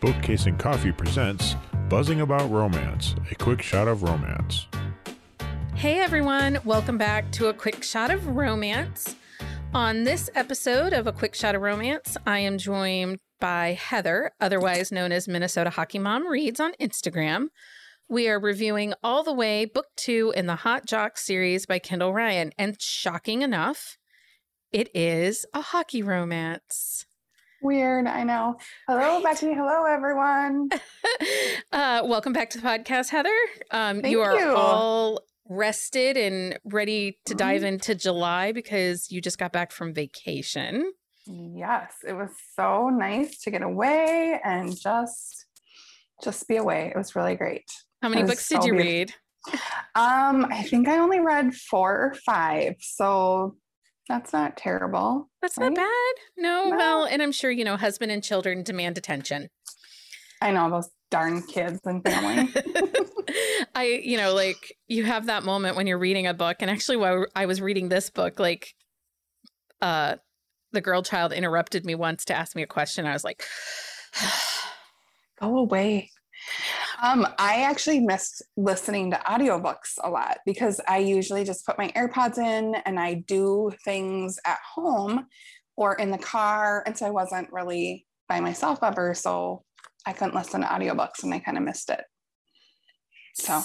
Bookcase and Coffee presents Buzzing About Romance, a quick shot of romance. Hey everyone, welcome back to a quick shot of romance. On this episode of A Quick Shot of Romance, I am joined by Heather, otherwise known as Minnesota Hockey Mom Reads on Instagram. We are reviewing All the Way, Book Two in the Hot Jock series by Kendall Ryan. And shocking enough, it is a hockey romance. Weird, I know. Hello, right. Becky. Hello, everyone. uh, welcome back to the podcast, Heather. Um, Thank you are you. all rested and ready to dive into July because you just got back from vacation. Yes, it was so nice to get away and just just be away. It was really great. How many books did so you beautiful. read? Um, I think I only read four or five. So that's not terrible. That's right? not bad. No, no, well, and I'm sure, you know, husband and children demand attention. I know those darn kids and family. I, you know, like you have that moment when you're reading a book. And actually, while I was reading this book, like, uh, the girl child interrupted me once to ask me a question. I was like, go away. Um, I actually missed listening to audiobooks a lot because I usually just put my AirPods in and I do things at home or in the car. And so I wasn't really by myself ever. So I couldn't listen to audiobooks and I kind of missed it. So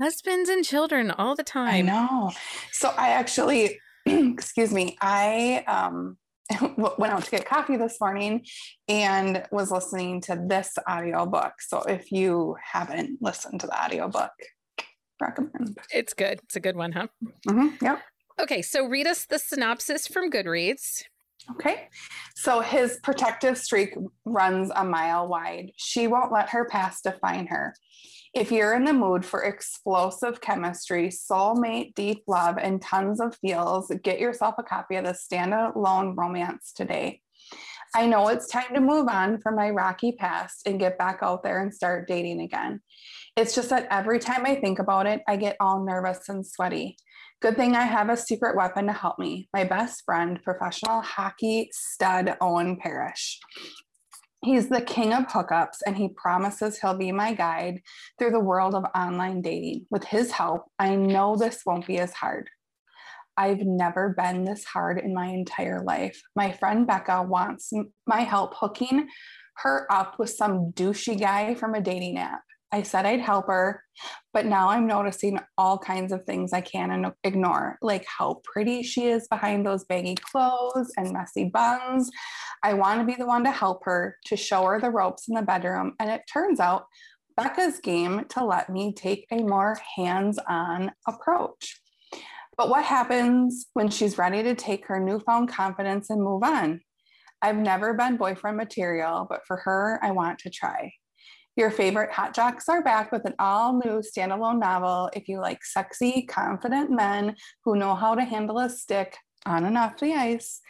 husbands and children all the time. I know. So I actually, excuse me, I um went out to get coffee this morning and was listening to this audiobook. So if you haven't listened to the audiobook, recommend. It's good. It's a good one, huh? Mm-hmm. Yep. Okay, so read us the synopsis from Goodreads. Okay. So his protective streak runs a mile wide. She won't let her past define her. If you're in the mood for explosive chemistry, soulmate, deep love, and tons of feels, get yourself a copy of the standalone romance today. I know it's time to move on from my rocky past and get back out there and start dating again. It's just that every time I think about it, I get all nervous and sweaty. Good thing I have a secret weapon to help me my best friend, professional hockey stud Owen Parrish. He's the king of hookups, and he promises he'll be my guide through the world of online dating. With his help, I know this won't be as hard. I've never been this hard in my entire life. My friend Becca wants my help hooking her up with some douchey guy from a dating app. I said I'd help her, but now I'm noticing all kinds of things I can't ignore, like how pretty she is behind those baggy clothes and messy buns. I want to be the one to help her, to show her the ropes in the bedroom. And it turns out Becca's game to let me take a more hands on approach. But what happens when she's ready to take her newfound confidence and move on? I've never been boyfriend material, but for her, I want to try. Your favorite hot jocks are back with an all new standalone novel. If you like sexy, confident men who know how to handle a stick on and off the ice,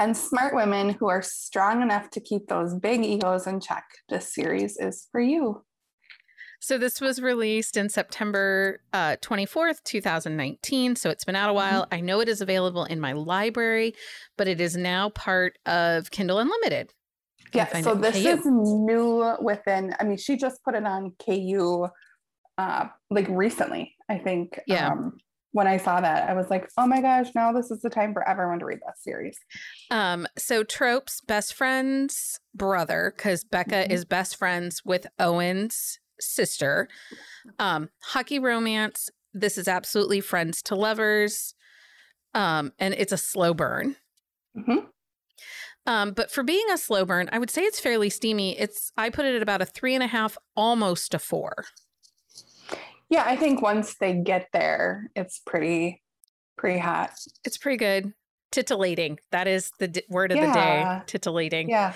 and smart women who are strong enough to keep those big egos in check, this series is for you. So, this was released in September uh, 24th, 2019. So, it's been out a while. Mm-hmm. I know it is available in my library, but it is now part of Kindle Unlimited. Yeah, so this is new within. I mean, she just put it on KU uh, like recently. I think. Yeah. Um, when I saw that, I was like, "Oh my gosh! Now this is the time for everyone to read this series." Um. So Trope's best friend's brother, because Becca mm-hmm. is best friends with Owen's sister. Um. Hockey romance. This is absolutely friends to lovers. Um. And it's a slow burn. Mm-hmm. Um, but for being a slow burn, I would say it's fairly steamy. It's I put it at about a three and a half, almost a four. Yeah, I think once they get there, it's pretty, pretty hot. It's pretty good. Titillating. That is the d- word of yeah. the day. Titillating. Yeah.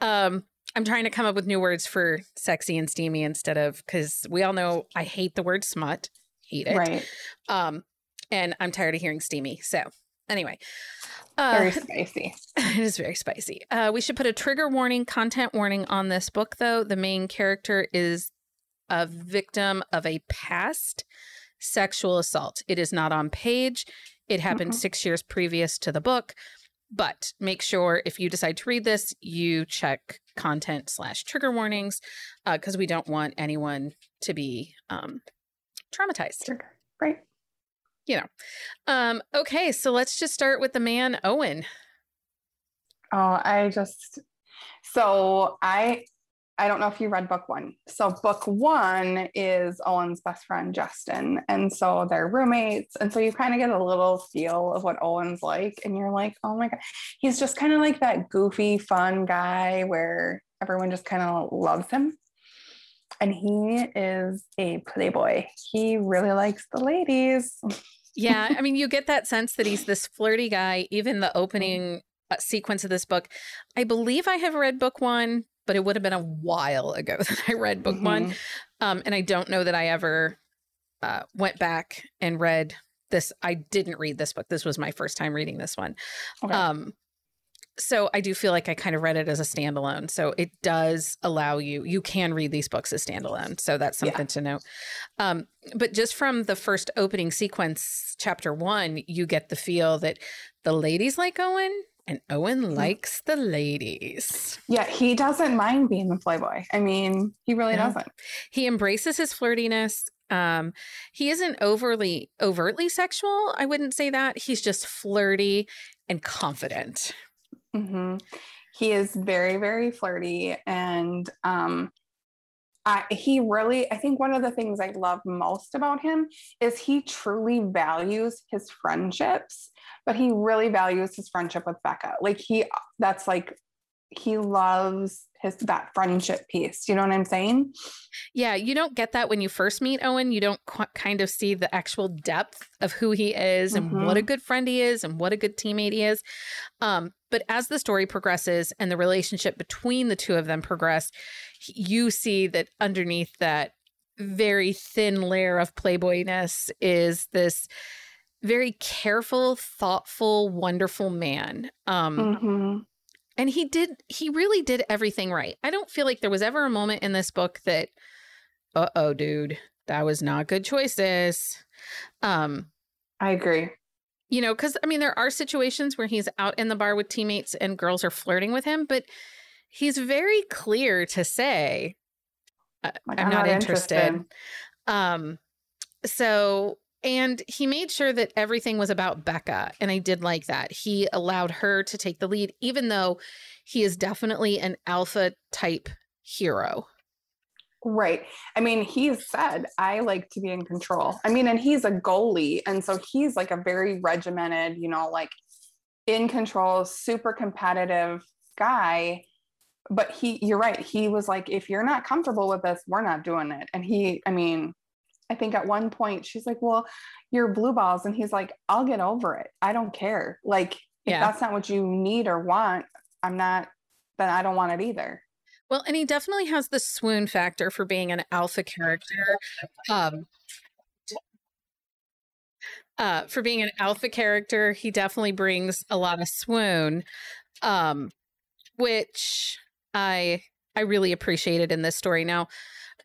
Um, I'm trying to come up with new words for sexy and steamy instead of because we all know I hate the word smut. Hate it. Right. Um, and I'm tired of hearing steamy. So anyway, uh, very spicy. It is very spicy. Uh, we should put a trigger warning, content warning on this book, though. The main character is a victim of a past sexual assault. It is not on page. It happened mm-hmm. six years previous to the book. but make sure if you decide to read this, you check content slash trigger warnings because uh, we don't want anyone to be um, traumatized. Trigger. You know. Um, okay, so let's just start with the man, Owen. Oh, I just so I I don't know if you read book one. So book one is Owen's best friend Justin, and so they're roommates, and so you kind of get a little feel of what Owen's like, and you're like, oh my god, he's just kind of like that goofy, fun guy where everyone just kind of loves him. And he is a playboy. He really likes the ladies. yeah, I mean, you get that sense that he's this flirty guy. Even the opening uh, sequence of this book. I believe I have read book one, but it would have been a while ago that I read book mm-hmm. one. Um, and I don't know that I ever uh, went back and read this. I didn't read this book. This was my first time reading this one. Okay. Um, so I do feel like I kind of read it as a standalone. So it does allow you, you can read these books as standalone. So that's something yeah. to note. Um, but just from the first opening sequence, chapter one, you get the feel that the ladies like Owen and Owen mm. likes the ladies. Yeah, he doesn't mind being a playboy. I mean, he really doesn't. He embraces his flirtiness. Um, he isn't overly overtly sexual. I wouldn't say that. He's just flirty and confident. Mm-hmm. He is very, very flirty, and um, I, he really, I think one of the things I love most about him is he truly values his friendships, but he really values his friendship with Becca. Like he, that's like, he loves his that friendship piece. You know what I'm saying? Yeah, you don't get that when you first meet Owen. You don't qu- kind of see the actual depth of who he is and mm-hmm. what a good friend he is and what a good teammate he is. Um, but as the story progresses and the relationship between the two of them progress, you see that underneath that very thin layer of playboyness is this very careful, thoughtful, wonderful man. Um, mm-hmm. And he did, he really did everything right. I don't feel like there was ever a moment in this book that, uh oh, dude, that was not good choices. Um, I agree. You know, because I mean, there are situations where he's out in the bar with teammates and girls are flirting with him, but he's very clear to say, uh, I'm, I'm, not, not interested. interested. Um, so, and he made sure that everything was about Becca. And I did like that. He allowed her to take the lead, even though he is definitely an alpha type hero. Right. I mean, he's said, I like to be in control. I mean, and he's a goalie. And so he's like a very regimented, you know, like in control, super competitive guy but he you're right he was like if you're not comfortable with this we're not doing it and he i mean i think at one point she's like well you're blue balls and he's like i'll get over it. I don't care. Like if that's not what you need or want i'm not then i don't want it either. Well and he definitely has the swoon factor for being an alpha character. Um uh, for being an alpha character, he definitely brings a lot of swoon, um, which I I really appreciated in this story. Now,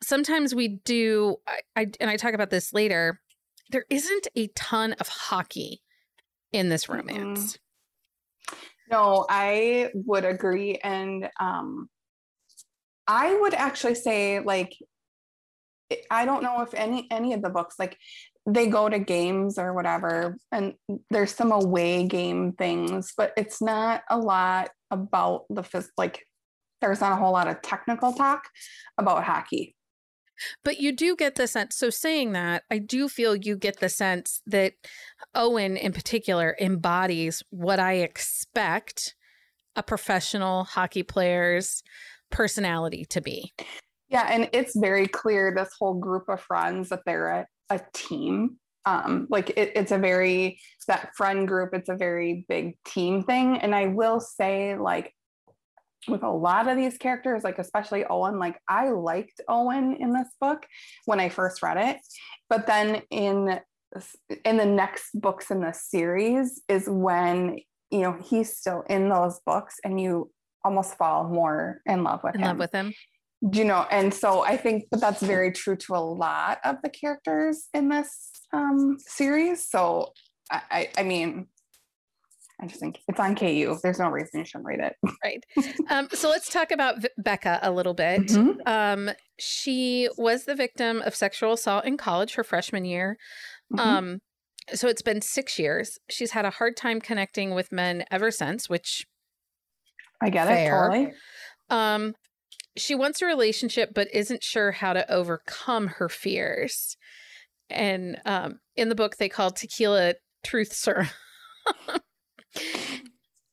sometimes we do I, I and I talk about this later. There isn't a ton of hockey in this romance. Mm-hmm. No, I would agree and um I would actually say like I don't know if any any of the books like they go to games or whatever and there's some away game things but it's not a lot about the phys- like there's not a whole lot of technical talk about hockey. But you do get the sense. So, saying that, I do feel you get the sense that Owen, in particular, embodies what I expect a professional hockey player's personality to be. Yeah. And it's very clear this whole group of friends that they're a, a team. Um, like it, it's a very, that friend group, it's a very big team thing. And I will say, like, with a lot of these characters, like especially Owen, like I liked Owen in this book when I first read it. But then in in the next books in the series is when you know he's still in those books and you almost fall more in love with in him. love with him. You know, and so I think that that's very true to a lot of the characters in this um, series. So I, I mean, I just think it's on KU. There's no reason you shouldn't read it. Right. Um, so let's talk about v- Becca a little bit. Mhm. Um, she was the victim of sexual assault in college her freshman year. Mhm. Um, so it's been six years. She's had a hard time connecting with men ever since, which I get fair. it totally. um, she wants a relationship but isn't sure how to overcome her fears. And um, in the book, they call tequila truth serum.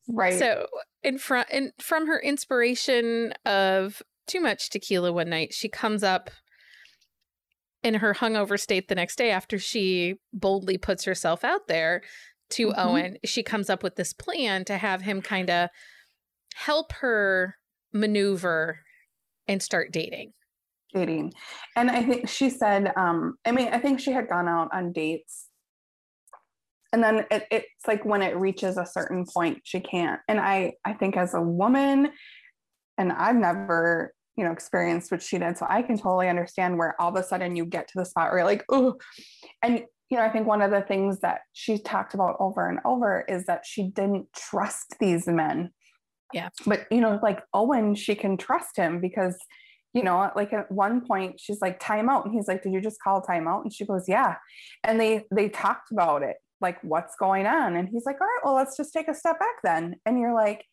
Right. So, in front, in, from her inspiration of too much tequila one night, she comes up in her hungover state the next day after she boldly puts herself out there to Mhm. Owen. She comes up with this plan to have him kind of help her maneuver and start dating. dating. And I think she said, um, I mean, I think she had gone out on dates. And then it, it's like when it reaches a certain point, she can't. And I, I think as a woman, and I've never, you know, experienced what she did. So I can totally understand where all of a sudden you get to the spot where you're like, oh, and you know, I think one of the things that she talked about over and over is that she didn't trust these men. Yeah. But you know, like Owen, she can trust him because you know, like at one point she's like timeout and he's like, Did you just call timeout? And she goes, Yeah. And they they talked about it, like what's going on. And he's like, All right, well, let's just take a step back then. And you're like,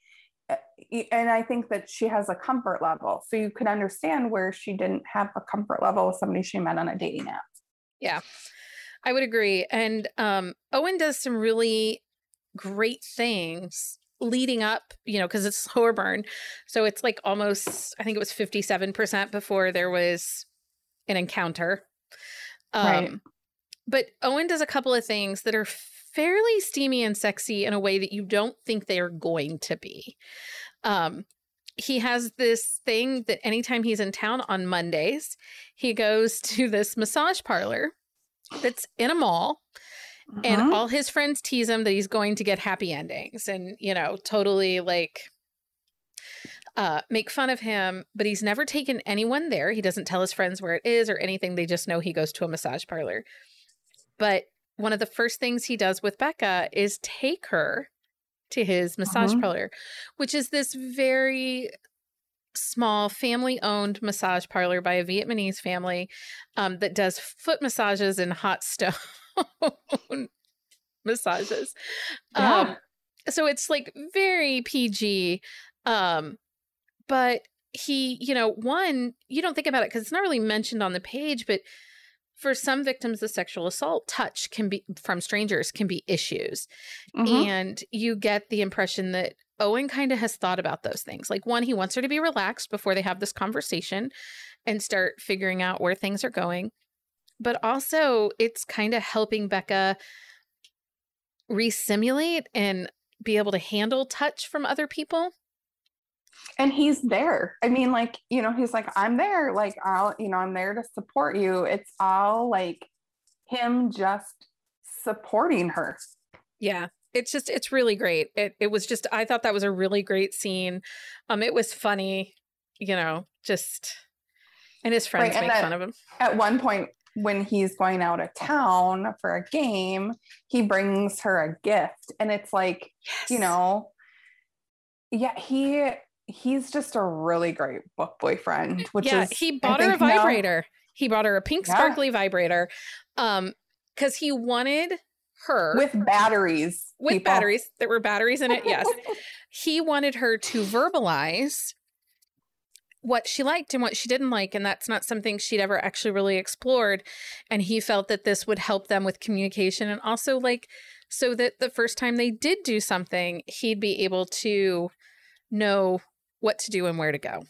eh, and I think that she has a comfort level. So you could understand where she didn't have a comfort level with somebody she met on a dating app. Yeah i would agree. And um, Owen does some really great things leading up, you know, because it's slower burn. So it's like almost, I think it was 57% before there was an encounter. Um, Right. But Owen does a couple of things that are fairly steamy and sexy in a way that you don't think they are going to be. Um, he has this thing that anytime he's in town on Mondays, he goes to this massage parlor that's in a mall and Mhm. all his friends tease him that he's going to get happy endings and you know totally like uh make fun of him but he's never taken anyone there he doesn't tell his friends where it is or anything they just know he goes to a massage parlor but one of the first things he does with becca is take her to his massage Mhm. parlor which is this very small family owned massage parlor by a vietnamese family um, that does foot massages and hot stone massages. Yeah. Um, so it's like very PG. Um, but he, you know, one, you don't think about it because it's not really mentioned on the page, but for some victims of sexual assault, touch can be from strangers can be issues. Mhm. And you get the impression that Owen kind of has thought about those things. Like, one, he wants her to be relaxed before they have this conversation and start figuring out where things are going. But also, it's kind of helping Becca re-simulate and be able to handle touch from other people. And he's there. I mean, like, you know, he's like, I'm there. Like, I'll, you know, I'm there to support you. It's all like him just supporting her. Yeah. It's just it's really great. It it was just I thought that was a really great scene. Um it was funny, you know, just and his friends and make fun of him. At one point, when he's going out of town for a game, he brings her a gift. And it's like, you know, yeah, he he's just a really great book boyfriend, which yeah, is he I bought her a now- vibrator. He bought her a pink Yeah. sparkly vibrator. Um cuz he wanted her with batteries. with people. batteries. There were batteries in it. Yes. he wanted her to verbalize what she liked and what she didn't like and that's not something she'd ever actually really explored and he felt that this would help them with communication and also like so that the first time they did do something he'd be able to know what to do and where to go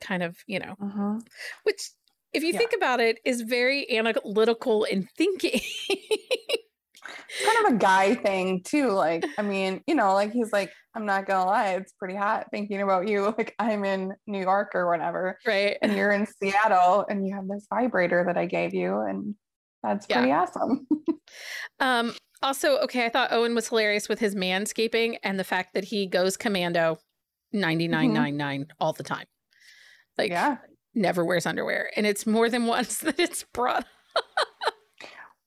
kind of you know Mhm. which if you Yeah. think about it is very analytical in thinking kind of a guy thing too. Like, I mean, you know, like he's like, I'm not gonna lie, it's pretty hot thinking about you. Like I'm in New York or whatever, right and you're in Seattle, and you have this vibrator that I gave you, and that's Yeah. pretty awesome. Um, also, okay, I thought Owen was hilarious with his manscaping and the fact that he goes commando 9999 all the time. Like yeah. never wears underwear. And it's more than once that it's brought. up.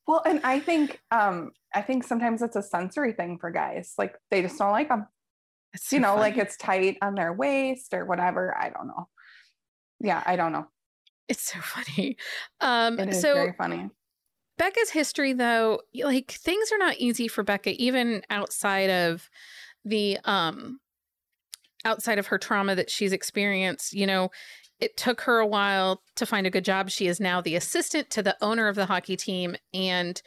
Well, and I think um I think sometimes it's a sensory thing for guys. Like they just don't like them. You know, like it's tight on their waist or whatever. I don't know. Yeah, I don't know. it's so funny. Um, It is so very funny. Becca's history, though, like things are not easy for Becca, even outside of the um outside of her trauma that she's experienced. You know, it took her a while to find a good job. She is now the assistant to the owner of the hockey team, and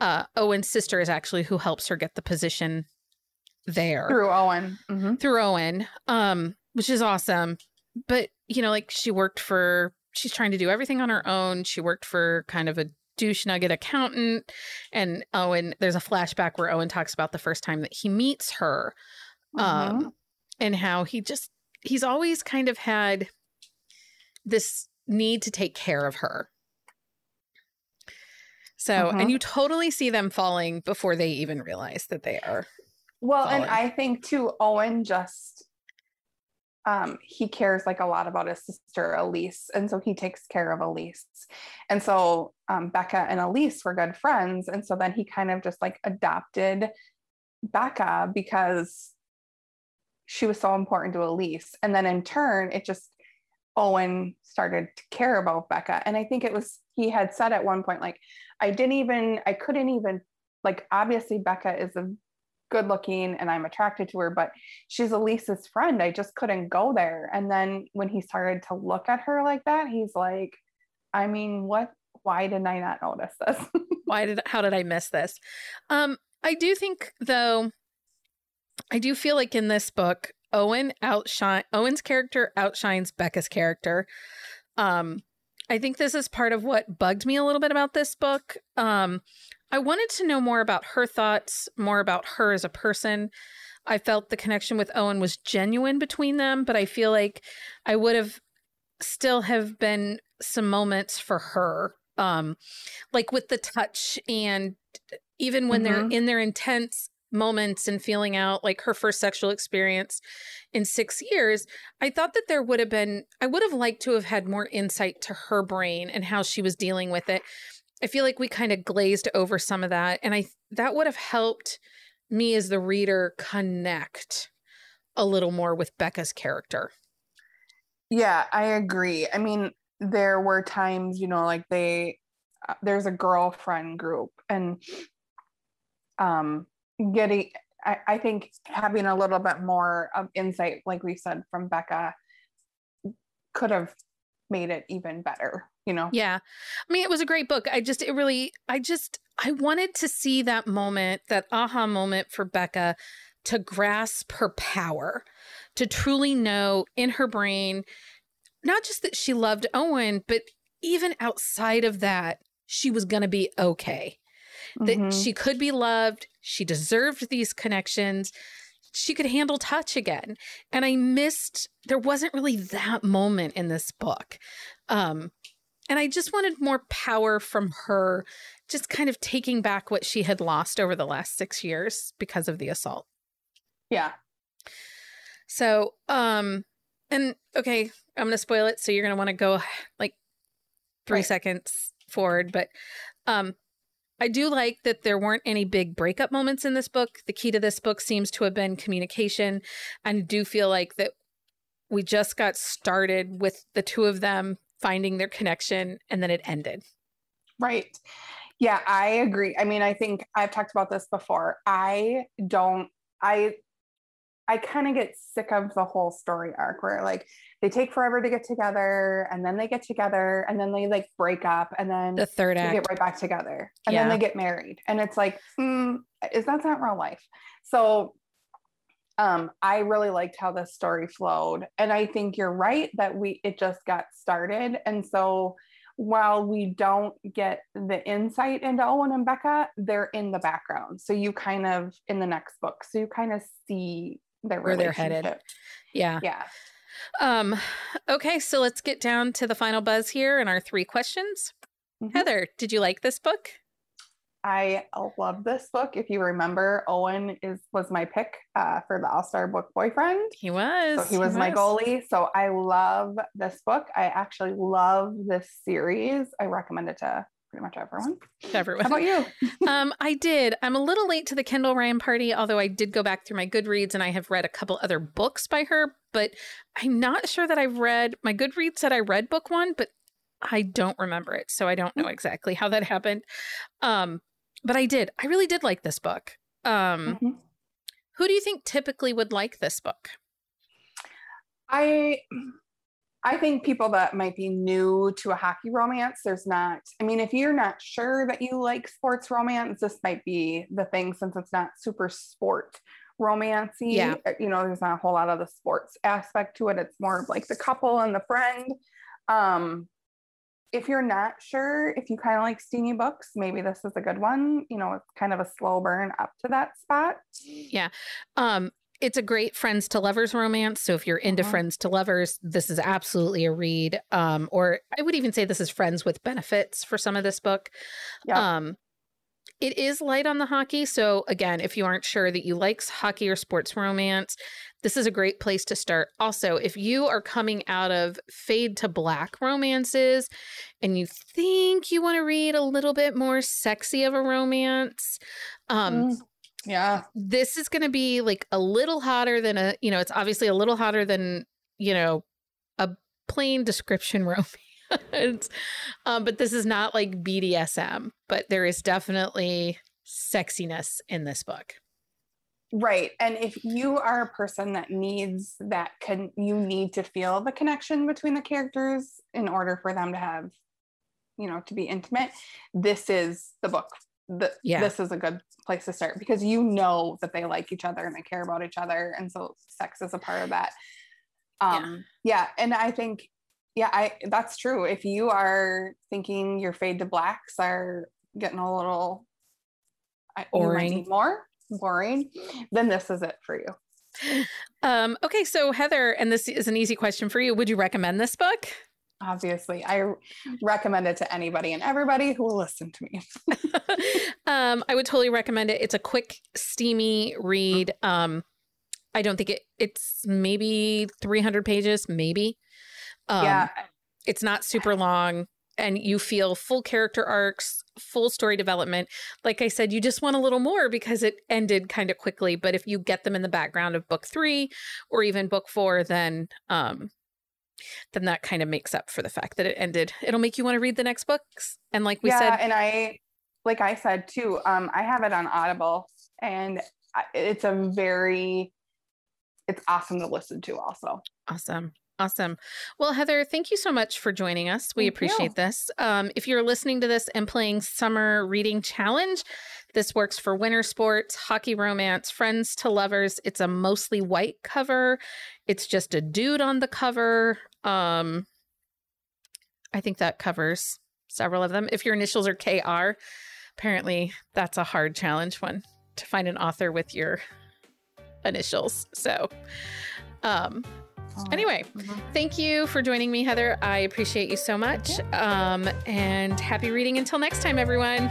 uh, Owen's sister is actually who helps her get the position there Through Owen. Mhm. through Owen, um, which is awesome. But you know, like she worked for, she's trying to do everything on her own. She worked for kind of a douche nugget accountant, and Owen. There's a flashback where Owen talks about the first time that he meets her, Mhm. um, and how he just he's always kind of had this need to take care of her. So, Mhm. and you totally see them falling before they even realize that they are. Well, and I think too, Owen just um he cares like a lot about his sister Elise, and so he takes care of Elise. And so um Becca and Elise were good friends, and so then he kind of just like adopted Becca because she was so important to Elise. And then in turn, it just Owen started to care about Becca. And I think it was he had said at one point, like, I didn't even, I couldn't even like obviously Becca is a good looking and I'm attracted to her, but she's Elise's friend. I just couldn't go there. And then when he started to look at her like that, he's like, I mean, what why did I not notice this? why did how did I miss this? Um, I do think though, I do feel like in this book, Owen outshine Owen's character outshines Becca's character. Um, I think this is part of what bugged me a little bit about this book. Um, I wanted to know more about her thoughts, more about her as a person. I felt the connection with Owen was genuine between them, but I feel like I would have still have been some moments for her um like with the touch and even when they're Mhm. in their intense moments and feeling out like her first sexual experience in 6 years i thought that there would have been i would have liked to have had more insight to her brain and how she was dealing with it i feel like we kind of glazed over some of that and i that would have helped me as the reader connect a little more with becca's character Yeah, I agree. I mean, there were times, you know, like they uh, there's a girlfriend group and um getting I, I think having a little bit more of insight, like we said from Becca, could have made it even better, you know? Yeah. I mean, it was a great book. I just, it really, I just, I wanted to see that moment, that aha moment for Becca to grasp her power, to truly know in her brain, not just that she loved Owen, but even outside of that, she was going to be okay. That Mhm. she could be loved. She deserved these connections. She could handle touch again. And I missed, there wasn't really that moment in this book. Um, and I just wanted more power from her, just kind of taking back what she had lost over the last six years because of the assault. yeah. So, um, and okay, I'm going to spoil it. So you're going to want to go like three Right. seconds forward. But um, I do like that there weren't any big breakup moments in this book. The key to this book seems to have been communication. And do feel like that we just got started with the two of them finding their connection and then it ended. Right. Yeah, I agree. I mean, I think I've talked about this before. I don't I I kind of get sick of the whole story arc where like they take forever to get together and then they get together and then they like break up and then The third they act. get right back together and then they get married and it's like mm, is that not real life so um i really liked how this story flowed and i think you're right that we it just got started and so while we don't get the insight into owen and becca they're in the background so you kind of in the next book so you kind of see their Where they're headed. Yeah. yeah Um, okay, so let's get down to the final buzz here and our three questions. Mhm. Heather, did you like this book? I love this book. If you remember, Owen is was my pick uh, for the All Star Book Boyfriend. He was. So he was my goalie. So I love this book. I actually love this series. I recommend it to pretty much everyone. Everyone. How about you? um, I did. I'm a little late to the Kendall Ryan party, although I did go back through my Goodreads and I have read a couple other books by her, but I'm not sure that I've read my Goodreads said I read book one, but I don't remember it. So I don't know exactly how that happened. Um, but I did. I really did like this book. Um, Mhm. who do you think typically would like this book? I I think people that might be new to a hockey romance, there's not, I mean, if you're not sure that you like sports romance, this might be the thing since it's not super sport romancy. Yeah. uh, You know, there's not a whole lot of the sports aspect to it. It's more of like the couple and the friend. Um, if you're not sure, if you kind of like steamy books, maybe this is a good one. You know, it's kind of a slow burn up to that spot. Yeah. Um, it's a great friends to lovers romance. So if you're into Mhm. friends to lovers, this is absolutely a read. Um, or I would even say this is friends with benefits for some of this book. Yeah. Um, it is light on the hockey. So again, if you aren't sure that you likes hockey or sports romance, this is a great place to start. Also, if you are coming out of fade to black romances and you think you want to read a little bit more sexy of a romance, um, Mm, yeah. this is going to be like a little hotter than a you know it's obviously a little hotter than you know a plain description romance um but this is not like bdsm but there is definitely sexiness in this book Right. And if you are a person that needs that can you need to feel the connection between the characters in order for them to have, you know, to be intimate, this is the book. The, Yeah. This is a good place to start because you know that they like each other and they care about each other. And so sex is a part of that. Um yeah. And I think, yeah, I that's true. If you are thinking your fade to blacks are getting a little I- Boring. more boring, then this is it for you. um okay so heather and this is an easy question for you would you recommend this book Obviously, I recommend it to anybody and everybody who will listen to me. um, I would totally recommend it. It's a quick, steamy read. Um, I don't think it. It's maybe 300 pages, maybe. Um, yeah, it's not super long, and you feel full character arcs, full story development. Like I said, you just want a little more because it ended kind of quickly. But if you get them in the background of book three or even book four, then um, then that kind of makes up for the fact that it ended. It'll make you want to read the next books. And like we yeah, said, and I, like I said too, um, I have it on Audible, and it's a very, it's awesome to listen to. Also, Awesome. Awesome. Well, Heather, thank you so much for joining us. We Thank you. appreciate this. Um, if you're listening to this and playing Summer Reading Challenge, this works for winter sports, hockey romance, friends to lovers. It's a mostly white cover. It's just a dude on the cover. Um, I think that covers several of them. If your initials are KR, apparently that's a hard challenge one to find an author with your initials. So, um, anyway, Mhm. Thank you for joining me, Heather. I appreciate you so much. Um, and happy reading until next time, everyone.